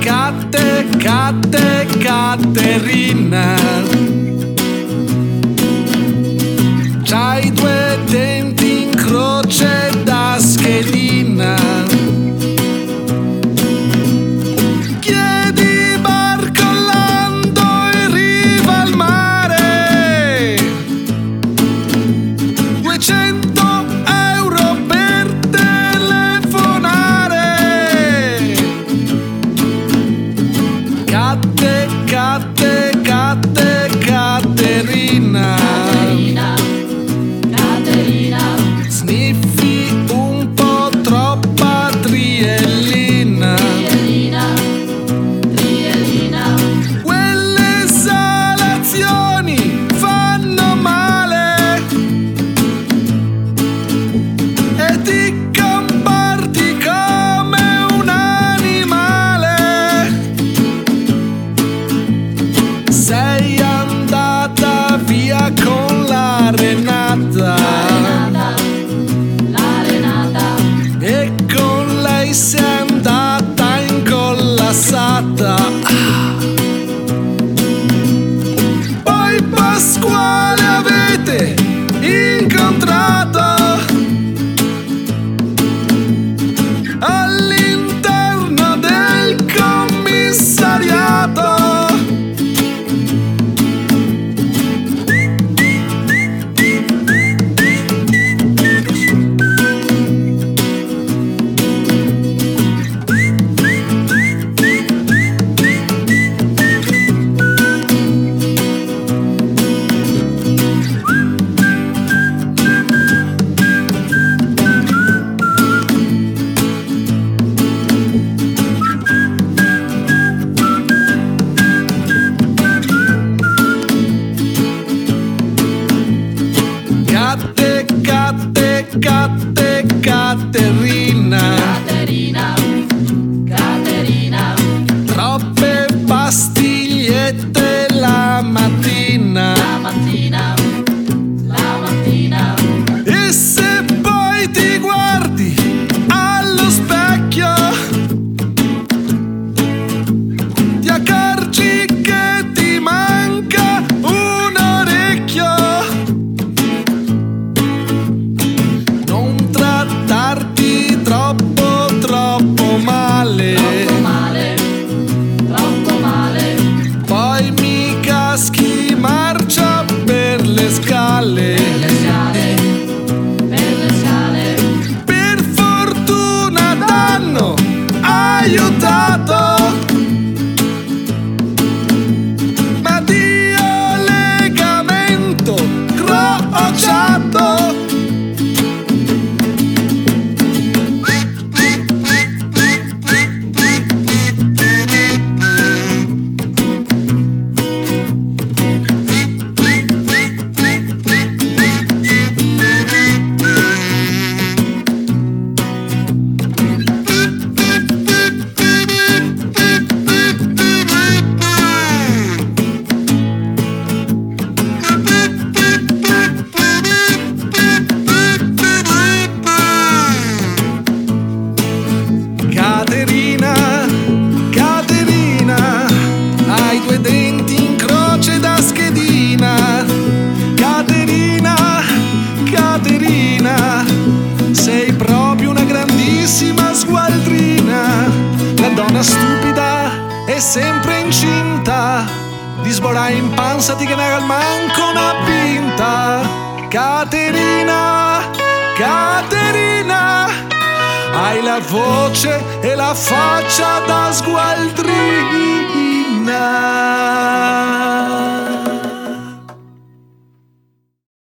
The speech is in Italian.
Catte, Catte, Caterina. due denti in croce da schedina. Caterina, Caterina, sei proprio una grandissima sgualdrina. La donna stupida è sempre incinta. Di sborare in panza ti genera al manco una pinta. Caterina, Caterina, hai la voce e la faccia da sgualdrina. Ah.